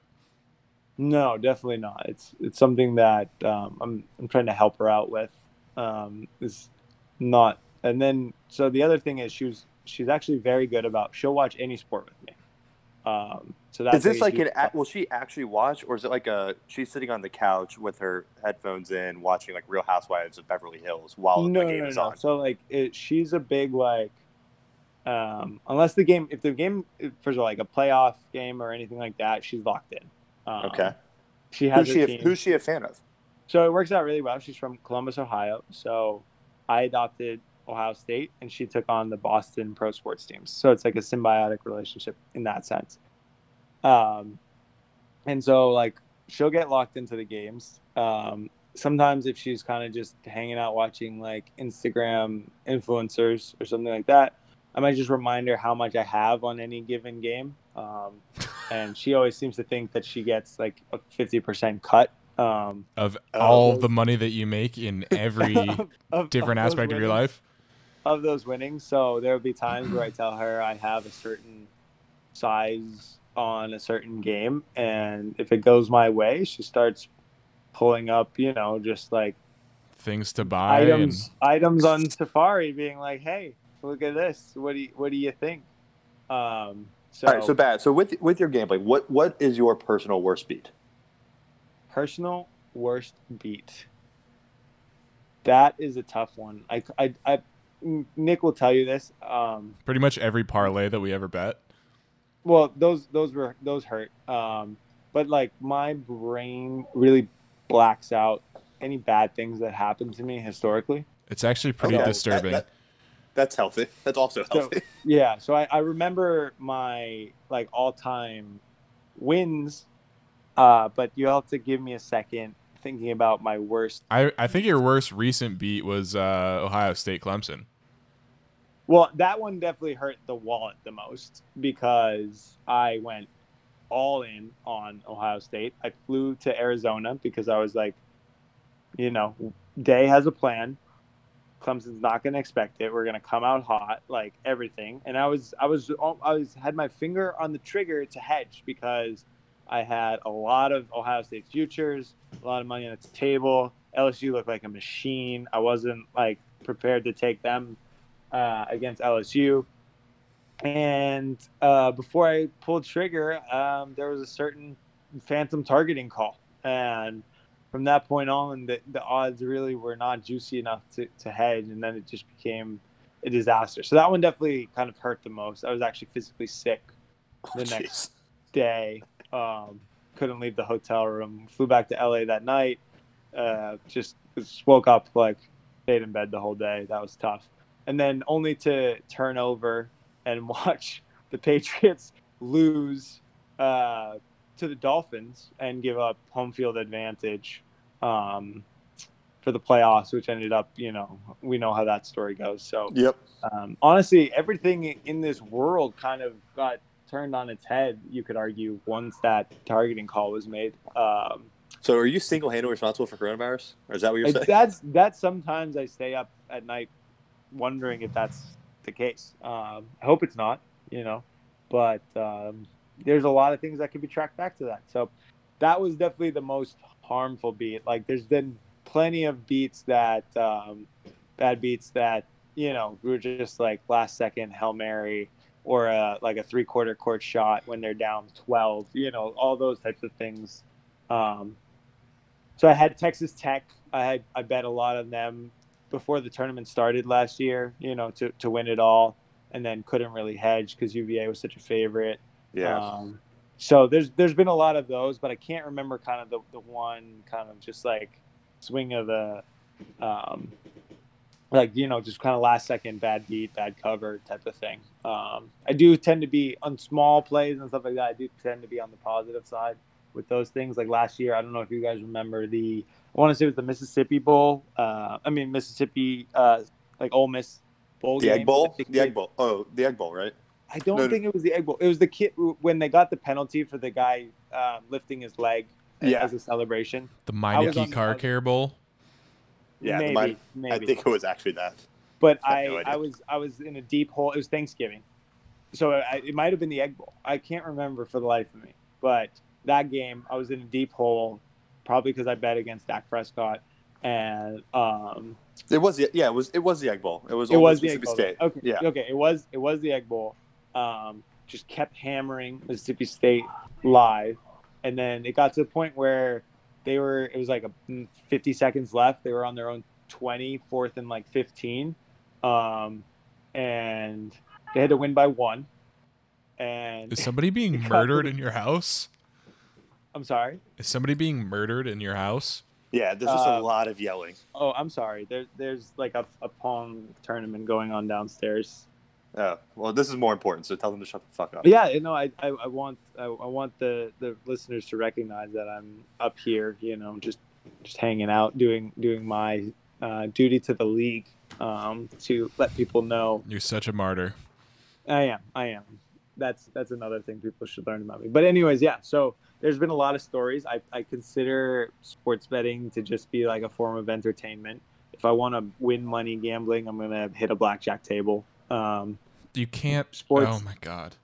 A: No, definitely not. It's it's something that um, I'm I'm trying to help her out with. Um, is not, and then so the other thing is she's she's actually very good about she'll watch any sport with me. Um, so that's
C: Is this like an? act- Will she actually watch, or is it like a? She's sitting on the couch with her headphones in, watching like Real Housewives of Beverly Hills while
A: no,
C: the game
A: no,
C: is
A: no.
C: on.
A: So like, it, she's a big like, um, unless the game, if the game, first of all, like a playoff game or anything like that, she's locked in. Um,
C: Okay.
A: She has
C: Who's she? A, who's she a fan of?
A: So it works out really well. She's from Columbus, Ohio. So I adopted Ohio State, and she took on the Boston pro sports teams. So it's like a symbiotic relationship in that sense. Um, and so like she'll get locked into the games. Um, sometimes if she's kind of just hanging out watching like Instagram influencers or something like that, I might just remind her how much I have on any given game. Um, and she always seems to think that she gets like a fifty percent cut. Um,
B: Of all
A: those-
B: the money that you make in every
A: of- of
B: different
A: those
B: aspect of your life?
A: Of those winnings. So there will be times where I tell her I have a certain size on a certain game, and if it goes my way, she starts pulling up, you know, just like
B: Things to buy.
A: items items on Safari, being like, "Hey, look at this. What do you, what do you think?" Um, so,
C: All right, so bad. So with with your gambling, what what is your personal worst beat?
A: personal worst beat. That is a tough one. I, I, I Nick will tell you this. Um,
B: pretty much every parlay that we ever bet.
A: well those those were those hurt um but like my brain really blacks out any bad things that happened to me historically
B: It's actually pretty
C: Okay,
B: disturbing.
C: that- that's healthy. That's also
A: So-
C: healthy.
A: yeah so i, I remember my like all-time wins uh but you have to give me a second thinking about my worst
B: I, I think your worst recent beat was uh, Ohio State Clemson.
A: Well that one definitely hurt the wallet the most because i went all in on ohio state. I flew to arizona because i was like you know day has a plan. Clemson's not going to expect it. We're going to come out hot like everything. And i was i was oh, i was had my finger on the trigger to hedge because i had a lot of ohio state futures a lot of money on the table. Lsu looked like a machine. I wasn't like prepared to take them uh, against LSU. and uh, before I pulled trigger, um, there was a certain phantom targeting call, and from that point on, the, the odds really were not juicy enough to, to hedge, and then it just became a disaster. So that one definitely kind of hurt the most. I was actually physically sick the
C: Oh,
A: next day. Um, couldn't leave the hotel room. Flew back to LA that night. Uh, just, just woke up like stayed in bed the whole day. That was tough. And then only to turn over and watch the Patriots lose uh, to the Dolphins and give up home field advantage um, for the playoffs, which ended up, you know, we know how that story goes. So
C: Yep.
A: um, honestly, everything in this world kind of got turned on its head. You could argue once that targeting call was made. Um,
C: So are you single handedly responsible for coronavirus? Or is that what you're saying?
A: that's that's sometimes I stay up at night wondering if that's the case. Um, I hope it's not, you know, but um, there's a lot of things that could be tracked back to that. So that was definitely the most harmful beat. Like there's been plenty of beats that um, bad beats that you know were just like last second hail mary or a, like a three quarter court shot when they're down 12 you know all those types of things um, so i had texas tech i had i bet a lot on them before the tournament started last year you know to, to win it all and then couldn't really hedge because uva was such a favorite
C: yeah.
A: um, so there's there's been a lot of those, but I can't remember kind of the, the one kind of just like swing of the um, like you know just kind of last second bad beat, bad cover type of thing. Um, I do tend to be on small plays and stuff like that. I do tend to be on the positive side with those things. Like last year, I don't know if you guys remember the I want to say it was the Mississippi Bowl. Uh, I mean Mississippi, uh, like Ole Miss bowl.
C: the
A: game.
C: Egg Bowl? The Egg Bowl. Oh, the Egg Bowl, right?
A: I don't
C: No, no.
A: think it was the egg bowl. It was the kid when they got the penalty for the guy um, lifting his leg
C: Yeah.
A: as a celebration.
B: The
A: was
B: Meineke
A: on the
B: Car Care Bowl.
C: Yeah,
A: maybe,
C: Min-
A: maybe.
C: I think it was actually that.
A: but
C: I
A: I,
C: no.
A: I was I was in a deep hole. It was Thanksgiving, so I, it might have been the egg bowl. I can't remember for the life of me. But that game, I was in a deep hole, probably because I bet against Dak Prescott, and um,
C: It was the yeah, it was it was the Egg Bowl. It was
A: it was
C: Miss,
A: the egg
C: Mississippi
A: bowl.
C: State.
A: Okay,
C: Yeah.
A: okay, it was it was the egg bowl. Um, just kept hammering Mississippi State live, and then it got to the point where they were. It was like a mm, 50 seconds left. They were on their own 20, fourth and like 15, um, and they had to win by one. And
B: Is somebody being murdered
A: pretty-
B: in your house?
A: I'm sorry.
B: Is somebody being murdered in your house?
C: Yeah, there's just a
A: Uh,
C: lot of yelling.
A: Oh, I'm sorry. There, there's like a, a pong tournament going on downstairs.
C: Oh, well, this is more important, so tell them to shut the fuck up.
A: Yeah, you know, I, I, I want I, I want the, the listeners to recognize that I'm up here, you know, just just hanging out, doing doing my uh, duty to the league um, to let people know
B: You're such a martyr.
A: I am, I am. That's that's another thing people should learn about me. But anyways, yeah. So there's been a lot of stories. I, I consider sports betting to just be like a form of entertainment. If I want to win money gambling, I'm gonna hit a blackjack table. Um,
B: You can't.
A: Sports.
B: Oh my god.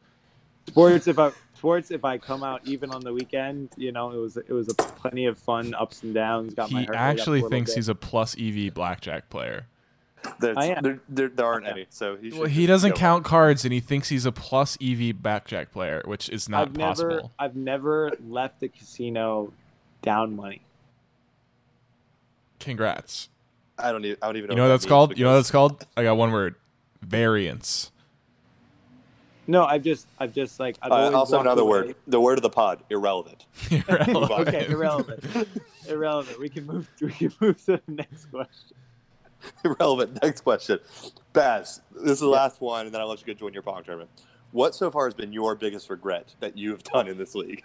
A: sports if I sports if I come out even on the weekend, you know, it was it was a plenty of fun ups and downs. Got my
B: He
A: heart rate up a
B: actually thinks
A: bit.
B: he's a plus EV blackjack player.
C: There's,
A: I am.
C: there, there, there aren't
A: I am.
C: any, so he,
B: Well, he doesn't
C: go
B: count cards, and he thinks he's a plus EV blackjack player, which is not
A: I've never
B: possible.
A: I've never left the casino down money.
B: Congrats.
C: I don't even. I don't even know.
B: You know what that's
C: means
B: called? You know what that's called? I got one word. Variance.
A: No, I've just I've just like I've
C: Uh, also,
A: walked
C: another
A: away-
C: word. The word of the pod. Irrelevant.
B: Irrelevant.
A: Okay, irrelevant. irrelevant. We can move. We can move to the next question.
C: Irrelevant. Next question. Baz, this is the last one, and then I'll let you go join your pong tournament. What so far has been your biggest regret that you have done in this league?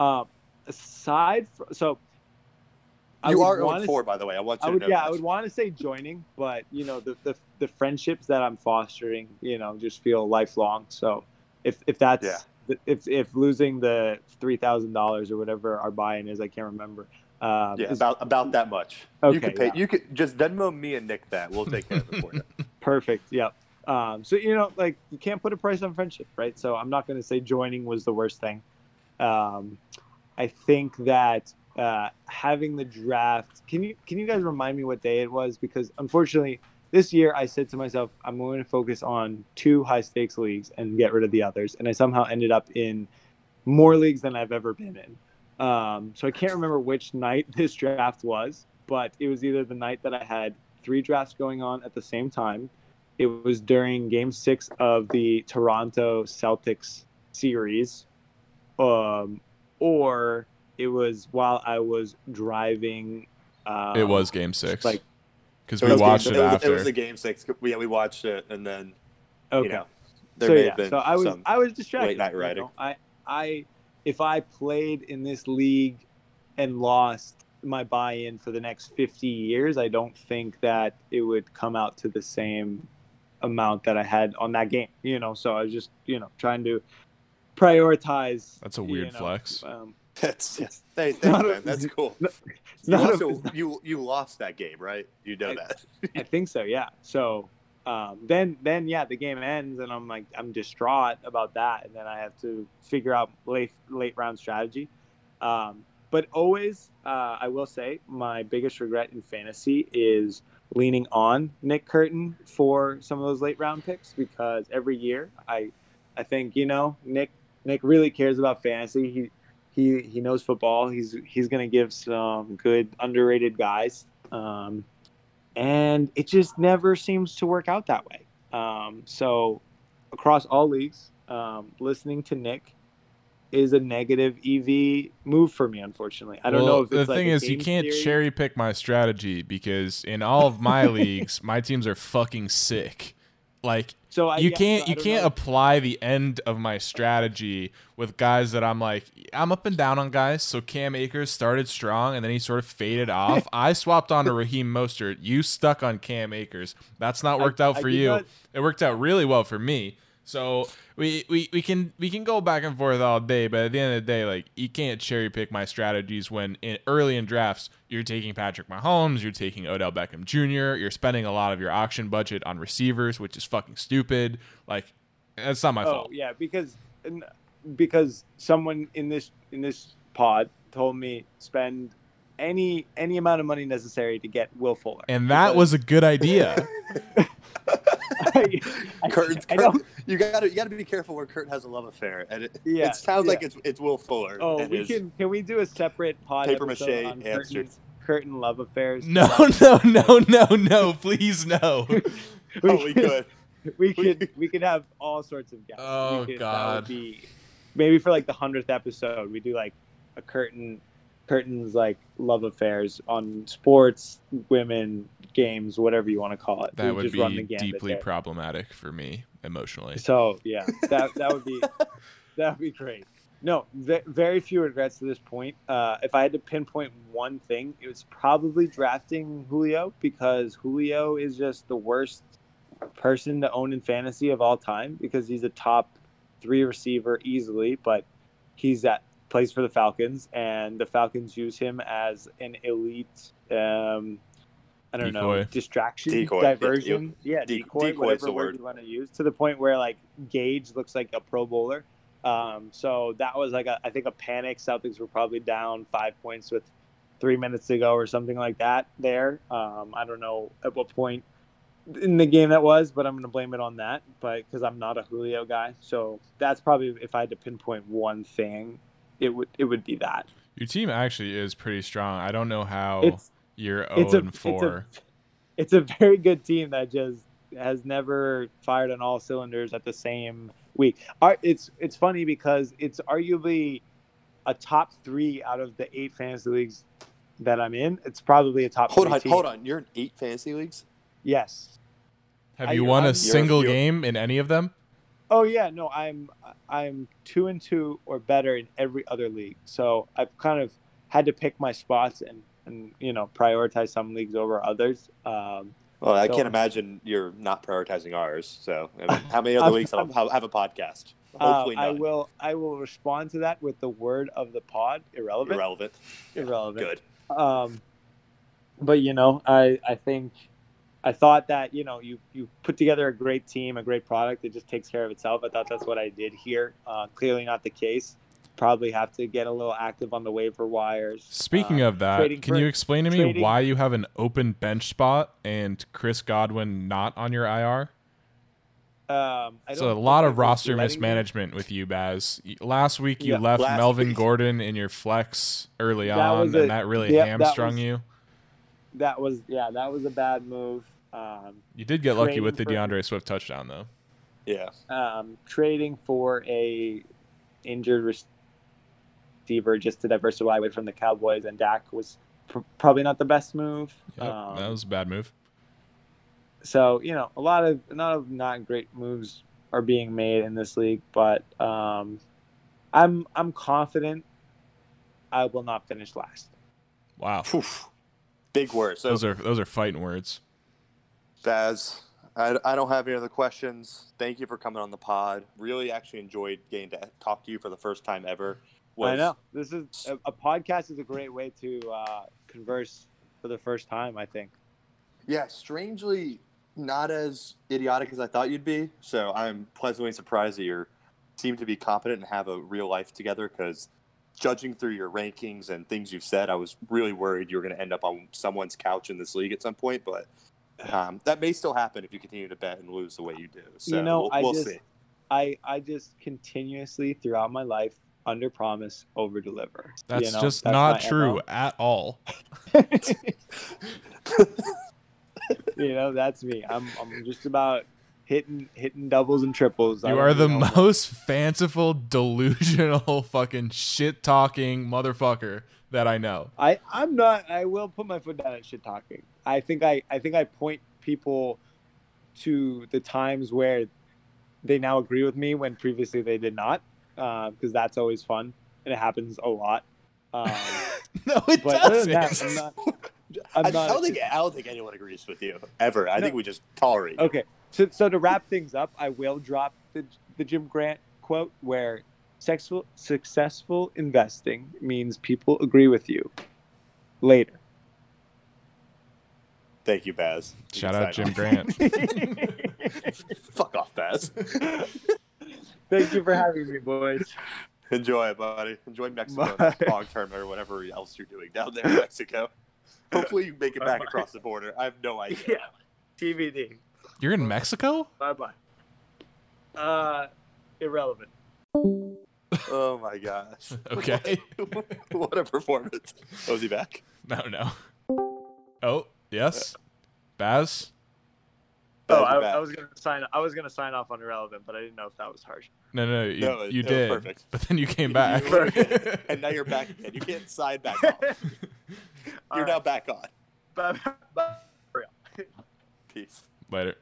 A: Um, aside from so, I
C: you
A: would
C: are 0 4, by the way. I want you
A: I
C: to know
A: yeah,
C: that.
A: I would want to say joining, but you know, the, the the friendships that I'm fostering, you know, just feel lifelong. So, if if that's
C: Yeah.
A: if if losing the three thousand dollars or whatever our buy-in is, I can't remember. Um,
C: Yeah, about about that much. you
A: Okay,
C: could pay.
A: yeah.
C: You could just Venmo me and Nick that. We'll take care of it for you.
A: perfect. Yep. Um, so you know, like you can't put a price on friendship, right? So I'm not going to say joining was the worst thing. Um, I think that uh, having the draft. Can you can you guys remind me what day it was? Because unfortunately, this year I said to myself, I'm going to focus on two high stakes leagues and get rid of the others. And I somehow ended up in more leagues than I've ever been in. Um, so I can't remember which night this draft was, but it was either the night that I had three drafts going on at the same time. It was during game six of the Toronto Celtics series, um, or it was while I was driving. Um,
B: it was game six.
A: like-
B: because
C: It
B: we
C: was game-
B: watched it,
C: it was,
B: after.
C: It was a game six. We, yeah, we watched it, and then
A: Okay.
C: you know there
A: so
C: may
A: yeah,
C: have been
A: so I was
C: some.
A: I was distracted.
C: late night
A: you
C: writing.
A: know. I I if I played in this league and lost my buy-in for the next 50 years, I don't think that it would come out to the same amount that I had on that game. You know, so I was just you know trying to prioritize.
B: That's a
A: you
B: weird
A: know,
B: flex.
A: Um,
C: That's
A: Yes.
C: hey, thanks,
A: not a-
C: man. That's cool.
A: it's
C: You
A: not a-
C: also
A: it's
C: you you lost that game, right? You know
A: I-
C: that.
A: I think so, yeah. So um, then, then yeah, the game ends, and I'm like, I'm distraught about that, and then I have to figure out late late round strategy. Um, but always, uh, I will say, my biggest regret in fantasy is leaning on Nick Curtin for some of those late round picks because every year I, I think you know Nick Nick really cares about fantasy. He he he knows football. He's he's gonna give some good underrated guys. Um, and it just never seems to work out that way. Um, so, across all leagues, um, listening to Nick is a negative EV move for me. Unfortunately, I don't
B: well,
A: know if
B: the
A: it's like
B: thing
A: a
B: is, you can't
A: theory.
B: cherry pick my strategy because in all of my leagues, my teams are fucking sick. Like
A: So I,
B: you
A: yeah,
B: can't
A: so I
B: you can't
A: know.
B: apply the end of my strategy with guys that I'm like I'm up and down on guys. So Cam Akers started strong and then he sort of faded off. I swapped on to Raheem Mostert. You stuck on Cam Akers. That's not
A: I-
B: worked out for you.
A: not-
B: It worked out really well for me. So we, we, we can we can go back and forth all day, but at the end of the day, like you can't cherry pick my strategies when in early in drafts you're taking Patrick Mahomes, you're taking Odell Beckham Jr., you're spending a lot of your auction budget on receivers, which is fucking stupid. Like that's not my
A: oh
B: fault.
A: yeah, because because someone in this in this pod told me spend any any amount of money necessary to get Will Fuller,
B: And that
A: Because
B: was a good idea.
A: I, I,
C: Curtin's,
A: I don't-
C: Curtin, you gotta you gotta be careful where Kurt has a love affair, and it,
A: Yeah,
C: it sounds like it's it's Will Fuller.
A: Oh, we can can we do a separate pod
C: Paper
A: episode
C: mache
A: on
C: answers.
A: Curtin, Curtin love affairs?
B: no, no, no, no, no, please no.
A: we,
C: Oh, we
A: could,
C: could.
A: we could we could have all sorts of guests.
B: Oh,
A: we could, That
B: God.
A: would be maybe for like the hundredth episode, we do like a Curtin Curtin's like love affairs on sports, women, games, whatever you want to call it.
B: That
A: We
B: would
A: just run the
B: be deeply
A: there.
B: problematic for me emotionally.
A: So yeah, that that would be that would be great. No, ve- very few regrets to this point. Uh, if I had to pinpoint one thing, it was probably drafting Julio because Julio is just the worst person to own in fantasy of all time because he's a top three receiver easily, but he's at plays for the Falcons and the Falcons use him as an elite. Um, I don't know distraction,
C: Decoy. Yeah,
A: diversion. Yeah,
C: de-
A: decoy,
C: decoy
A: whatever
C: the
A: word
C: word.
A: you want to use, to the point where like Gage looks like a Pro Bowler. Um, so that was like a, I think a panic. Celtics were probably down five points with three minutes to go or something like that. There, um, I don't know at what point in the game that was, but I'm going to blame it on that. But because I'm not a Julio guy, so that's probably if I had to pinpoint one thing, it would it would be that.
B: Your team actually is pretty strong. I don't know how
A: It's
B: you're
A: it's
B: 0
A: a
B: and
A: it's
B: 4.
A: a it's a very good team that just has never fired on all cylinders at the same week. It's it's funny because it's arguably a top three out of the eight fantasy leagues that I'm in. It's probably a top.
C: Hold
A: three
C: on,
A: team.
C: hold on. You're in eight fantasy leagues.
A: Yes.
B: Have
A: I-
B: you won a
A: I'm-
B: single game in any of them?
A: Oh yeah, no, I'm I'm two and two or better in every other league. So I've kind of had to pick my spots and and you know prioritize some leagues over others. Um,
C: Well, I
A: So-
C: can't imagine you're not prioritizing ours. So, I mean, how many other leagues have, have, have a podcast?
A: uh, I
C: not.
A: will I will respond to that with the word of the pod irrelevant.
C: Irrelevant.
A: Irrelevant.
C: Good.
A: Um, but you know, I I think I thought that you know you you put together a great team, a great product. It just takes care of itself. I thought that's what I did here. Uh, clearly not the case. probably have to get a little active on the waiver wires.
B: Speaking
A: Uh,
B: of that, can
A: for-
B: you explain to me
A: trading-
B: why you have an open bench spot and Chris Godwin not on your IR?
A: Um, don't
B: a lot of roster mismanagement with you, Baz. Last week you
A: Yeah,
B: left Melvin
C: week-
B: Gordon in your flex early
A: That
B: on,
A: was
B: and that really
A: yep, that
B: hamstrung
A: was-
B: you.
A: That was yeah, that was a bad move. Um,
B: You did get lucky with the
A: for-
B: D'Andre Swift touchdown, though.
C: Yeah.
A: um, trading for a injured receiver just to diversify away from the Cowboys and Dak was pr- probably not the best move.
B: Yep,
A: Um,
B: that was a bad move.
A: so you know a lot of a lot of not great moves are being made in this league, but um, I'm I'm confident I will not finish last.
B: Wow,
C: Phew. Big words. So
B: those are those are fighting words.
C: Baz, I, I don't have any other questions. Thank you for coming on the pod. Really, actually enjoyed getting to talk to you for the first time ever.
A: I know this is a, a podcast is a great way to uh, converse for the first time. I think.
C: Yeah, strangely not as idiotic as I thought you'd be. So I'm pleasantly surprised that you seem to be competent and have a real life together. Because judging through your rankings and things you've said, I was really worried you were going to end up on someone's couch in this league at some point. But um, that may still happen if you continue to bet and lose the way you do. So
A: You know,
C: we'll,
A: I
C: we'll
A: just-
C: see.
A: I I just continuously throughout my life under promise over deliver.
B: That's
A: you know?
B: just
A: That's
B: not true
A: MO.
B: at all.
A: you know, that's me. I'm I'm just about hitting hitting doubles and triples.
B: You are the
A: do no-
B: most fanciful, delusional, fucking shit talking motherfucker that I know.
A: I I'm not. I will put my foot down at shit talking. I think I I think I point people to the times where they now agree with me when previously they did not, because that's always fun and it happens a lot. Um,
B: No, it
A: but other than
B: doesn't.
A: that, I'm not. I'm
C: I,
A: not
C: I don't think I don't think anyone agrees with you ever. I
A: No.
C: think we just tolerate.
A: Okay, so so to wrap things up, I will drop the the Jim Grant quote where sexual successful investing means people agree with you later.
C: Thank you, Baz. You
B: Shout
C: can
B: out Jim
C: sign
B: Grant.
C: Fuck off, Baz.
A: Thank you for having me, boys.
C: Enjoy it, buddy. Enjoy Mexico long term or whatever else you're doing down there in Mexico. Hopefully, you make it back across the border. I have no idea.
A: Yeah. TBD.
B: You're in Mexico?
A: Bye bye. Uh, irrelevant.
C: Oh my gosh.
B: Okay.
C: what a performance. Oh, is he back?
B: No, no. Oh, yes. Baz?
A: Oh, I. I was gonna sign. I was gonna sign off on irrelevant, but I didn't know if that was harsh.
B: No, no, you,
C: No,
B: you
C: it
B: did.
C: perfect.
B: But then you came back.
C: You were- and now you're back again. You can't sign back off. You're
A: right.
C: now back on.
A: Bye bye.
C: Peace.
B: Later.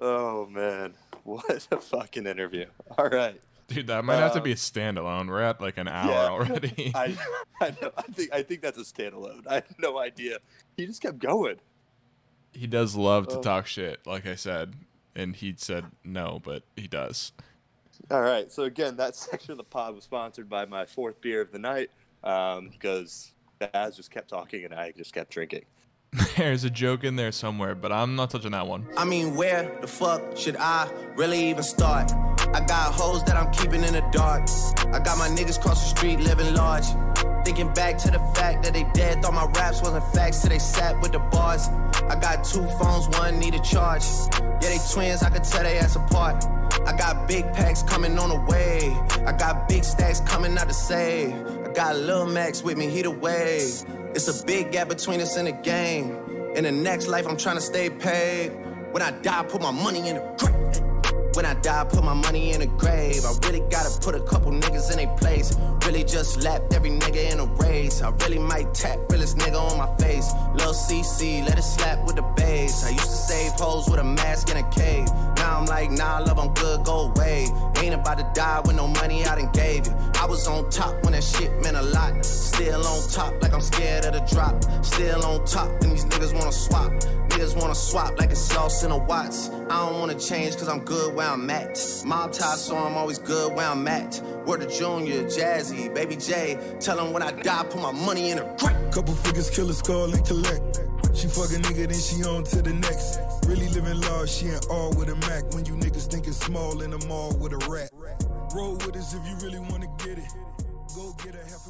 C: Oh man, what a fucking interview! All right,
B: Dude, that might have to
C: Uh,
B: be a standalone. We're at like an hour
C: yeah.
B: already.
C: I, I, know, I think I think that's a standalone. I had no idea. He just kept going.
B: he does love to
C: Oh.
B: talk shit, like I said. And he said no, but he does.
C: All right, so again, that section of the pod was sponsored by my fourth beer of the night um, because Baz just kept talking and I just kept drinking.
B: There's a joke in there somewhere, but I'm not touching that one.
E: I mean, where the fuck should I really even start? I got hoes that I'm keeping in the dark. I got my niggas cross the street living large. Thinking back to the fact that they dead, thought my raps wasn't facts till they sat with the bars. I got two phones, one need a charge. Yeah, they twins, I could tell they ass apart. I got big packs coming on the way. I got big stacks coming out to save. I got Lil Max with me, he the wave. It's a big gap between us and the game. In the next life, I'm trying to stay paid. When I die, put my money in the grave. When I die, put my money in the grave. I really gotta put a couple niggas in their place. Really just lapped every nigga in a race. I really might tap realest nigga on my face. Lil CC, let it slap with the bass. I used to save hoes with a mask in a cave. Now I'm like, nah, love, I'm good, go away. Ain't about to die with no money I done gave you. I was on top when that shit meant a lot. Still on top, like I'm scared of the drop. Still on top, and these niggas wanna swap. Niggas wanna swap like it's sauce in a Watts. I don't wanna change cause I'm good where I'm at. Mob tie, so I'm always good where I'm at. Word to Junior, Jazzy, Baby J. tell 'em when I die, put my money in a grave.
F: Couple figures, kill a skull and collect. She fuck a nigga, then she on to the next. Really living large, she ain't all with a Mac. When you niggas thinking small in the mall with a rat. Roll with us if you really wanna get it. Go get a.